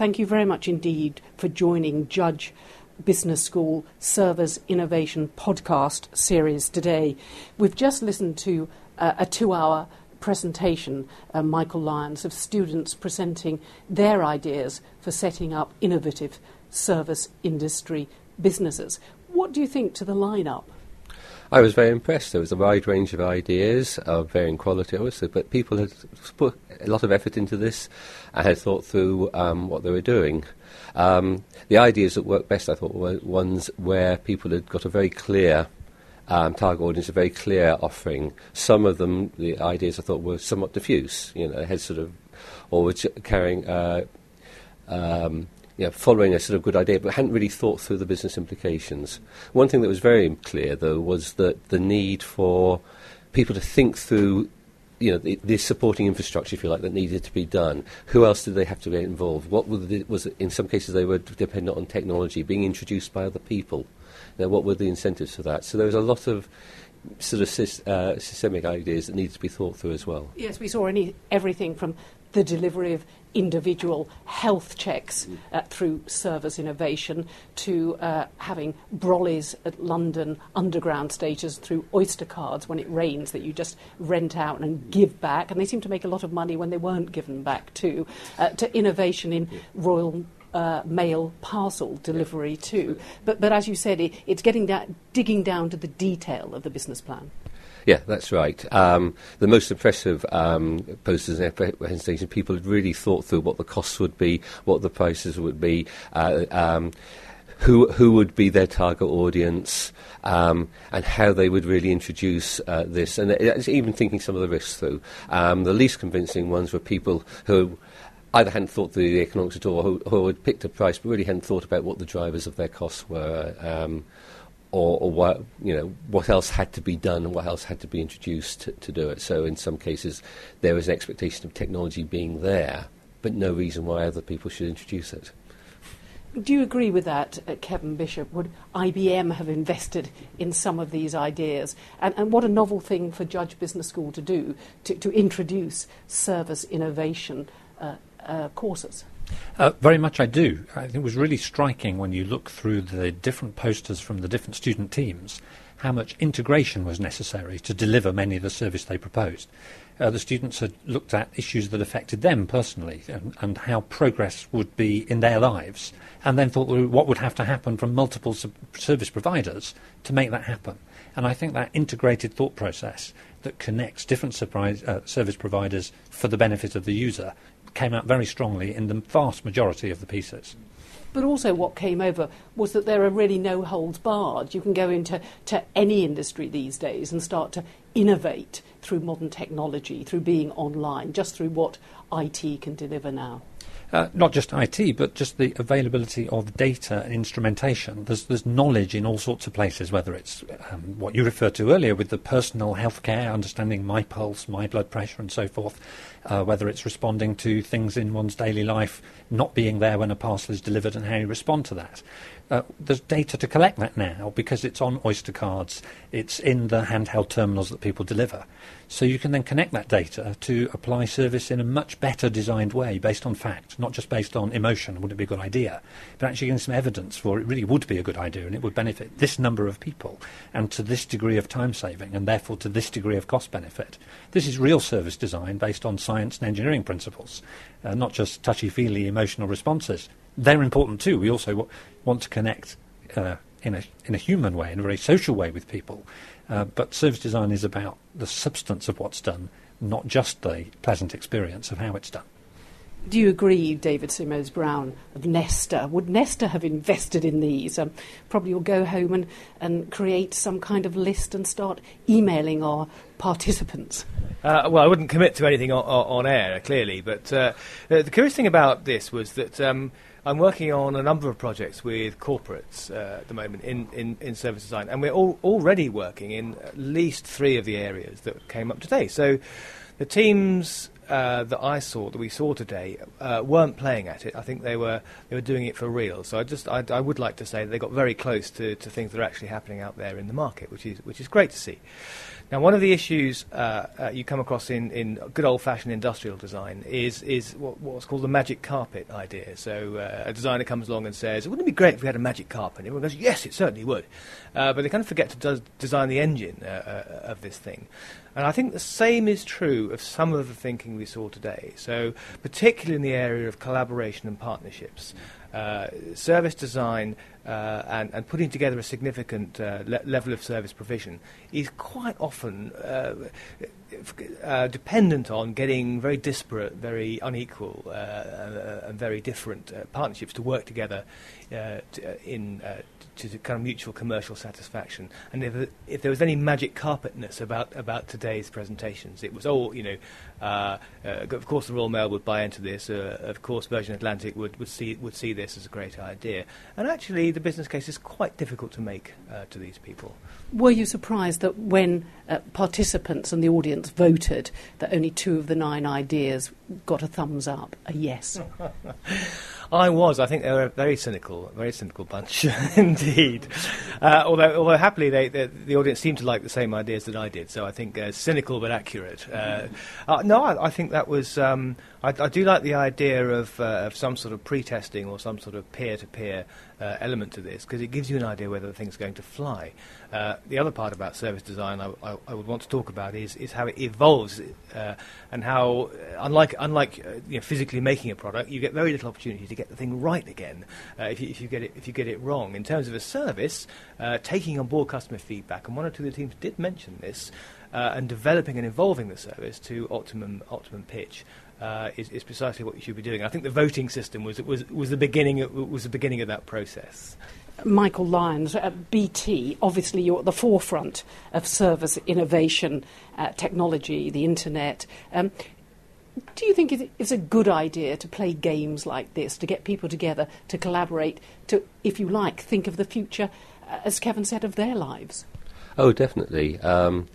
thank you very much indeed for joining Judge Business School Service Innovation podcast series today. We've just listened to uh, a two hour presentation, uh, Michael Lyons, of students presenting their ideas for setting up innovative service industry businesses. What do you think to the lineup? I was very impressed. There was a wide range of ideas of varying quality, obviously, but people had put a lot of effort into this and had thought through um, what they were doing. Um, the ideas that worked best, I thought, were ones where people had got a very clear um, target audience, a very clear offering. Some of them, the ideas I thought were somewhat diffuse. You know, had sort of, or were carrying. Uh, um, know, following a sort of good idea, but hadn't really thought through the business implications. One thing that was very clear, though, was that the need for people to think through you know, the, the, supporting infrastructure, if you like, that needed to be done. Who else did they have to get involved? What the, was in some cases they were dependent on technology being introduced by other people. Know, what were the incentives for that? So there was a lot of sort of uh, systemic ideas that needed to be thought through as well. Yes, we saw any, everything from the delivery of individual health checks uh, through service innovation to uh, having brollies at London underground stations through Oyster cards when it rains that you just rent out and give back. And they seem to make a lot of money when they weren't given back too. Uh, to innovation in Royal uh, mail parcel delivery too. But, but as you said, it, it's getting da- digging down to the detail of the business plan. Yeah, that's right. Um, the most impressive um, posters and presentations, people had really thought through what the costs would be, what the prices would be, uh, um, who who would be their target audience, um, and how they would really introduce uh, this, and even thinking some of the risks through. Um, the least convincing ones were people who either hadn't thought through the economics at all, who, who had picked a price but really hadn't thought about what the drivers of their costs were. Or, or, what you know what else had to be done and what else had to be introduced to, to, do it. So in some cases, there is an expectation of technology being there, but no reason why other people should introduce it. Do you agree with that, uh, Kevin Bishop? Would IBM have invested in some of these ideas? And, and what a novel thing for Judge Business School to do to, to introduce service innovation uh, uh, courses. Uh, very much I do. I think it was really striking when you look through the different posters from the different student teams how much integration was necessary to deliver many of the service they proposed. Uh, the students had looked at issues that affected them personally and, and, how progress would be in their lives, and then thought what would have to happen from multiple sub- service providers to make that happen. And I think that integrated thought process that connects different surprise, uh, service providers for the benefit of the user came out very strongly in the vast majority of the pieces. But also, what came over was that there are really no holds barred. You can go into to any industry these days and start to innovate through modern technology, through being online, just through what IT can deliver now. Uh, not just IT, but just the availability of data and instrumentation. There's, there's knowledge in all sorts of places, whether it's um, what you referred to earlier with the personal healthcare, understanding my pulse, my blood pressure, and so forth, uh, whether it's responding to things in one's daily life not being there when a parcel is delivered and how you respond to that. Uh, there's data to collect that now because it's on Oyster cards, it's in the handheld terminals that people deliver. So you can then connect that data to apply service in a much better designed way based on fact, not just based on emotion, would it be a good idea, but actually getting some evidence for it really would be a good idea and it would benefit this number of people and to this degree of time saving and therefore to this degree of cost benefit. This is real service design based on science and engineering principles, uh, not just touchy-feely emotional responses. They're important too. We also w- want to connect uh, in a in a human way, in a very social way with people. Uh, but service design is about the substance of what's done, not just the pleasant experience of how it's done. Do you agree, David Simoes-Brown of Nesta? Would Nesta have invested in these? Um, probably you'll go home and, and create some kind of list and start emailing our participants. Uh, well, I wouldn't commit to anything on, on air, clearly, but uh, the curious thing about this was that. Um, I'm working on a number of projects with corporates uh, at the moment in, in, in service design, and we're all already working in at least three of the areas that came up today. So the teams uh, that I saw, that we saw today, uh, weren't playing at it. I think they were they were doing it for real. So I just I, I would like to say they got very close to, to things that are actually happening out there in the market, which is which is great to see. Now, one of the issues uh, uh, you come across in, in good old-fashioned industrial design is is what, what's called the magic carpet idea. So uh, a designer comes along and says, "Wouldn't it be great if we had a magic carpet?" And everyone goes, "Yes, it certainly would," uh, but they kind of forget to do- design the engine uh, uh, of this thing. And I think the same is true of some of the thinking we saw today. So, particularly in the area of collaboration and partnerships, uh, service design uh, and, and, putting together a significant uh, le- level of service provision is quite often uh, uh, dependent on getting very disparate, very unequal, uh, and very different partnerships to work together to, in to kind of mutual commercial satisfaction. And if, if there was any magic carpetness about, about today's presentations, it was all, you know, uh, uh, of course the Royal Mail would buy into this, uh, of course Virgin Atlantic would, would, see, would see this as a great idea. And actually the business case is quite difficult to make uh, to these people. Were you surprised that when uh, participants and the audience voted, that only two of the nine ideas got a thumbs up, a yes? I was. I think they were a very cynical, very cynical bunch indeed. Uh, although, although happily, they, they, the audience seemed to like the same ideas that I did. So I think uh, cynical but accurate. Uh, uh no, I, I, think that was. Um, I, I, do like the idea of, uh, of some sort of pre-testing or some sort of peer-to-peer uh, element to this because it gives you an idea whether the thing's going to fly. Uh, the other part about service design I, I, I, would want to talk about is, is how it evolves uh, and how, uh, unlike, unlike uh, you know, physically making a product, you get very little opportunity to get the thing right again if, you, if, you get it, if you get it wrong. In terms of a service, taking on board customer feedback, and one or two of the teams did mention this, and developing and evolving the service to optimum, optimum pitch uh, is, is, precisely what you should be doing. I think the voting system was, was, was, the, beginning of, was the beginning of that process. Michael Lyons at BT, obviously you're at the forefront of service innovation, uh, technology, the internet. Um, do you think it's a good idea to play games like this, to get people together, to collaborate, to, if you like, think of the future, uh, as Kevin said, of their lives? Oh, definitely. Um,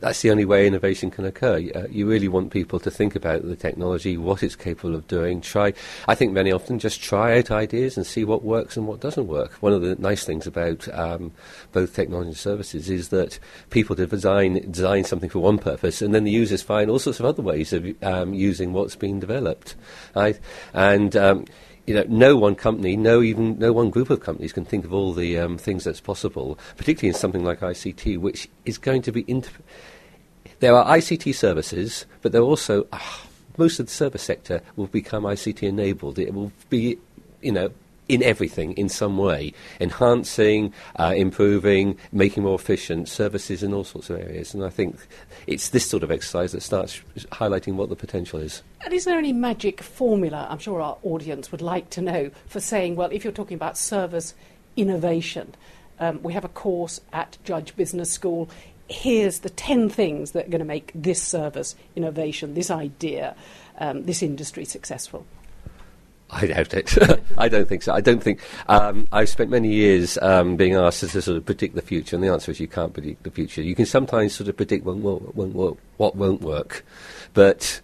that's the only way innovation can occur. Uh, you really want people to think about the technology, what it's capable of doing. Try, I think, many often just try out ideas and see what works and what doesn't work. One of the nice things about um, both technology and services is that people design design something for one purpose, and then the users find all sorts of other ways of um, using what's been developed. Right? And um, you know, no one company, no even no one group of companies can think of all the um, things that's possible, particularly in something like ICT, which is going to be. Inter- there are ICT services, but there are also uh, most of the service sector will become ICT enabled. It will be, you know, in everything in some way, enhancing, uh, improving, making more efficient services in all sorts of areas. And I think it's this sort of exercise that starts highlighting what the potential is. And is there any magic formula, I'm sure our audience would like to know, for saying, well, if you're talking about service innovation, um, we have a course at Judge Business School. Here's the 10 things that are going to make this service innovation, this idea, um, this industry successful. I doubt it. I don't think so. I don't think. Um, I've spent many years um, being asked to sort of predict the future, and the answer is you can't predict the future. You can sometimes sort of predict won't what won't work, but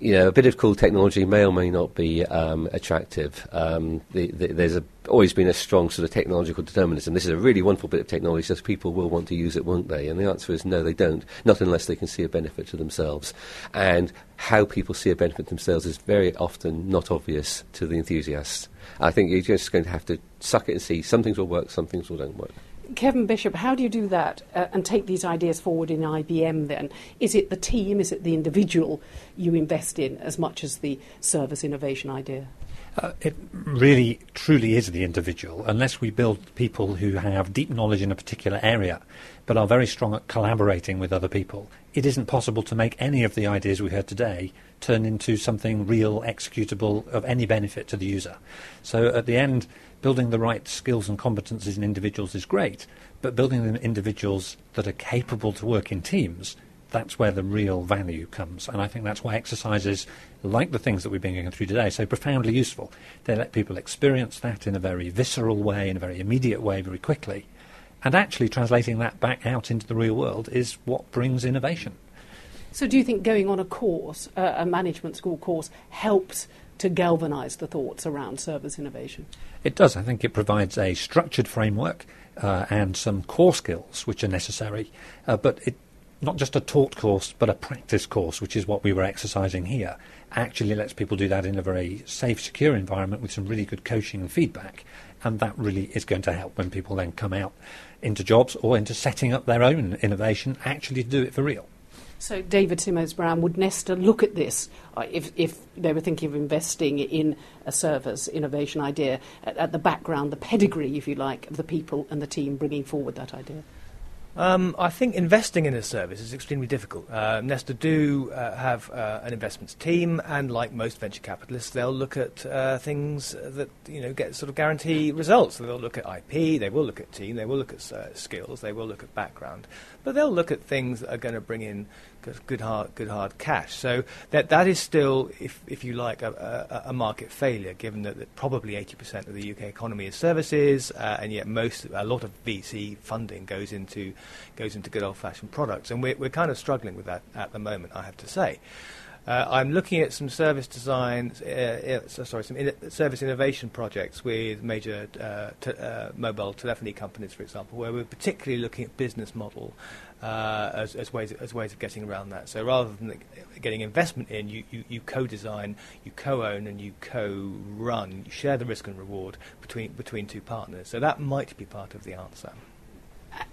you know, a bit of cool technology may or may not be um, attractive. Um, the, the, there's a, always been a strong sort of technological determinism. This is a really wonderful bit of technology, just people will want to use it, won't they? And the answer is no, they don't, not unless they can see a benefit to themselves. And how people see a benefit to themselves is very often not obvious to the enthusiasts. I think you're just going to have to suck it and see. Some things will work, some things will don't work. Kevin Bishop, how do you do that uh, and take these ideas forward in IBM then? Is it the team, is it the individual you invest in as much as the service innovation idea? Uh, it really, truly is the individual, unless we build people who have deep knowledge in a particular area, but are very strong at collaborating with other people. It isn't possible to make any of the ideas we heard today turn into something real, executable, of any benefit to the user. So at the end, building the right skills and competencies in individuals is great, but building them individuals that are capable to work in teams, that's where the real value comes. And I think that's why exercises like the things that we've been going through today are so profoundly useful. They let people experience that in a very visceral way, in a very immediate way, very quickly. And actually translating that back out into the real world is what brings innovation. So, do you think going on a course, uh, a management school course, helps to galvanise the thoughts around service innovation? It does. I think it provides a structured framework uh, and some core skills which are necessary, uh, but it not just a taught course, but a practice course, which is what we were exercising here, actually lets people do that in a very safe, secure environment with some really good coaching and feedback. And that really is going to help when people then come out into jobs or into setting up their own innovation, actually to do it for real. So, David Simoes-Brown, would Nesta look at this uh, if, if they were thinking of investing in a service innovation idea at, at the background, the pedigree, if you like, of the people and the team bringing forward that idea? Um, I think investing in a service is extremely difficult. Uh, Nesta do uh, have uh, an investments team, and like most venture capitalists, they'll look at uh, things that you know get sort of guarantee results. So they'll look at IP, they will look at team, they will look at uh, skills, they will look at background, but they'll look at things that are going to bring in good hard, good hard cash. So that that is still, if if you like, a, a, a market failure, given that, that, probably 80% of the UK economy is services, uh, and yet most a lot of VC funding goes into goes into good old-fashioned products, and we're we're kind of struggling with that at the moment, I have to say. Uh, I'm looking at some service design, uh, uh, sorry, some in- service innovation projects with major uh, uh, mobile telephony companies, for example, where we're particularly looking at business model as, as, ways, as ways of getting around that. So rather than getting investment in, you, you, you co-design, you co-own, and you co-run. You share the risk and reward between between two partners. So that might be part of the answer.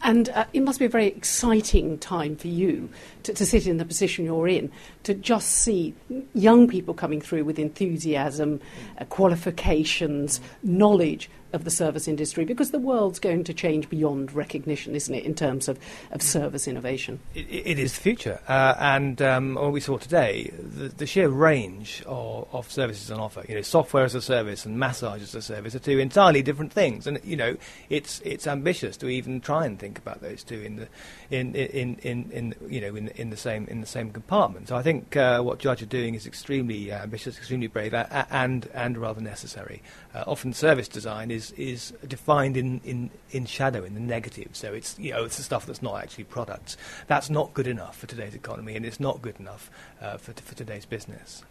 And uh, it must be a very exciting time for you to, to, sit in the position you're in, to just see young people coming through with enthusiasm, uh, qualifications, knowledge of the service industry because the world's going to change beyond recognition, isn't it, in terms of, of service innovation? it, it is the future. Uh, and um, what we saw today, the, the sheer range of, of, services on offer, you know, software as a service and massage as a service are two entirely different things. And, you know, it's, it's ambitious to even try and think about those two in the, in, in, in, in you know, in, in, the same, in the same compartment. So I think uh, what Judge are doing is extremely ambitious, extremely brave, and, and rather necessary. Uh, often service design is is defined in, in, in shadow, in the negative. So it's you know it's the stuff that's not actually products. That's not good enough for today's economy, and it's not good enough uh, for, for today's business.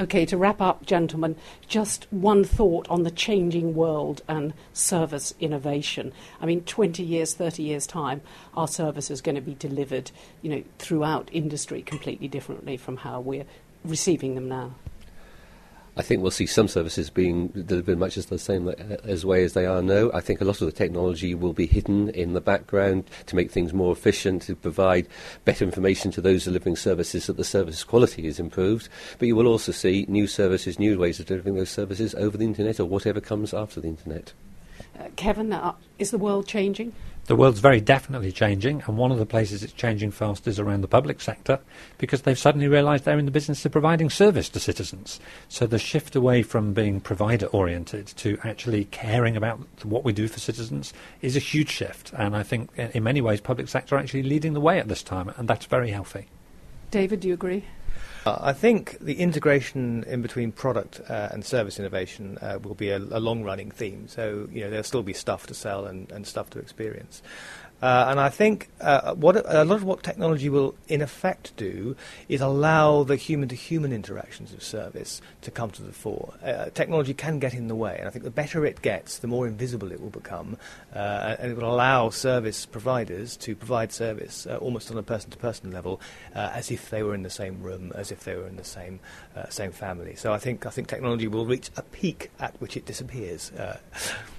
Okay, to wrap up, gentlemen, just one thought on the changing world and service innovation. I mean, 20 years, 30 years' time, our service is going to be delivered, you know, throughout industry completely differently from how we're receiving them now. I think we'll see some services being delivered much as the same as way as they are now. I think a lot of the technology will be hidden in the background to make things more efficient, to provide better information to those delivering services that the service quality is improved. But you will also see new services, new ways of delivering those services over the internet or whatever comes after the internet. Uh, Kevin, uh, is the world changing? The world's very definitely changing, and one of the places it's changing fast is around the public sector because they've suddenly realised they're in the business of providing service to citizens. So the shift away from being provider oriented to actually caring about what we do for citizens is a huge shift, and I think in many ways public sector are actually leading the way at this time, and that's very healthy. David, do you agree? Uh, I think the integration in between product uh, and service innovation uh, will be a, a long-running theme. So you know there'll still be stuff to sell and, and stuff to experience. Uh, and I think uh, what a lot of what technology will, in effect, do is allow the human-to-human interactions of service to come to the fore. Uh, technology can get in the way, and I think the better it gets, the more invisible it will become, uh, and it will allow service providers to provide service uh, almost on a person-to-person level, uh, as if they were in the same room, as if they were in the same same family. So I think I think technology will reach a peak at which it disappears.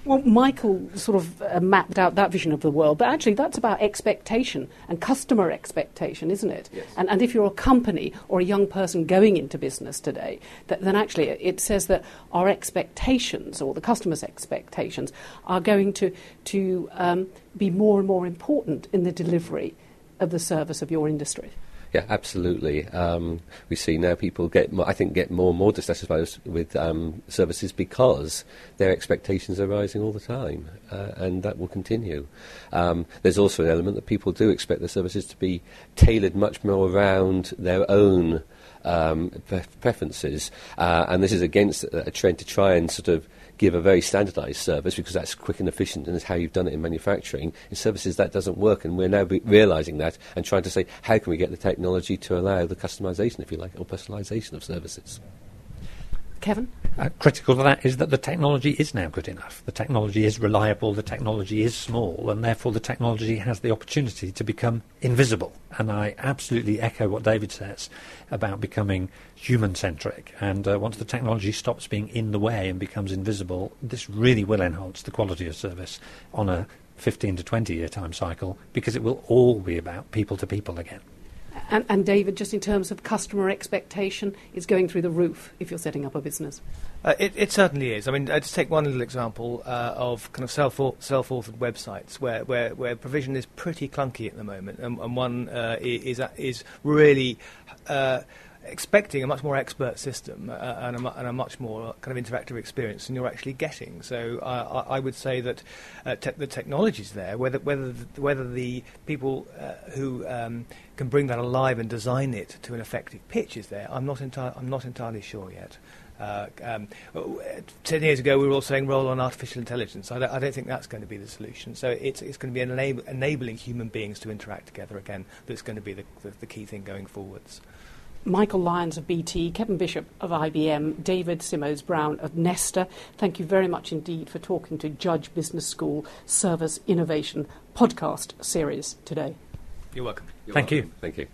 well, Michael sort of mapped out that vision of the world, but actually that's about expectation and customer expectation, isn't it? Yes. And, and if you're a company or a young person going into business today, that, then actually it says that our expectations or the customer's expectations are going to, to um, be more and more important in the delivery of the service of your industry. Yeah, absolutely. Um, we see now people get, more, I think, get more and more dissatisfied with um, services because their expectations are rising all the time, uh, and that will continue. Um, there's also an element that people do expect the services to be tailored much more around their own um, pre- preferences, uh, and this is against a, a trend to try and sort of give a very standardised service because that's quick and efficient and it's how you've done it in manufacturing. In services, that doesn't work, and we're now be- realising that and trying to say how can we get the technology to allow the customization, if you like, or personalization of services. Kevin? Uh, critical to that is that the technology is now good enough. The technology is reliable, the technology is small, and therefore the technology has the opportunity to become invisible. And I absolutely echo what David says about becoming human centric. And uh, once the technology stops being in the way and becomes invisible, this really will enhance the quality of service on a 15 to 20 year time cycle because it will all be about people to people again. And, and, David, just in terms of customer expectation, is going through the roof if you're setting up a business. Uh, it, it, certainly is. I mean, uh, just take one little example uh, of kind of self self-authored websites where, where, where provision is pretty clunky at the moment, and, and one uh, is is really uh, expecting a much more expert system uh, and, a, and, a, much more kind of interactive experience than you're actually getting. So uh, I, I, would say that uh, te- the technology's there, whether whether the, whether the people uh, who um, can bring that alive and design it to an effective pitch is there. I'm not enti- I'm not entirely sure yet. Uh, um, ten years ago, we were all saying roll on artificial intelligence. I don't, I don't think that's going to be the solution. So it's, it's going to be enab- enabling human beings to interact together again that's going to be the, the, the key thing going forwards. Michael Lyons of BT, Kevin Bishop of IBM, David Simoes-Brown of Nesta. Thank you very much indeed for talking to Judge Business School Service Innovation podcast series today. You're welcome. You're Thank welcome. you. Thank you.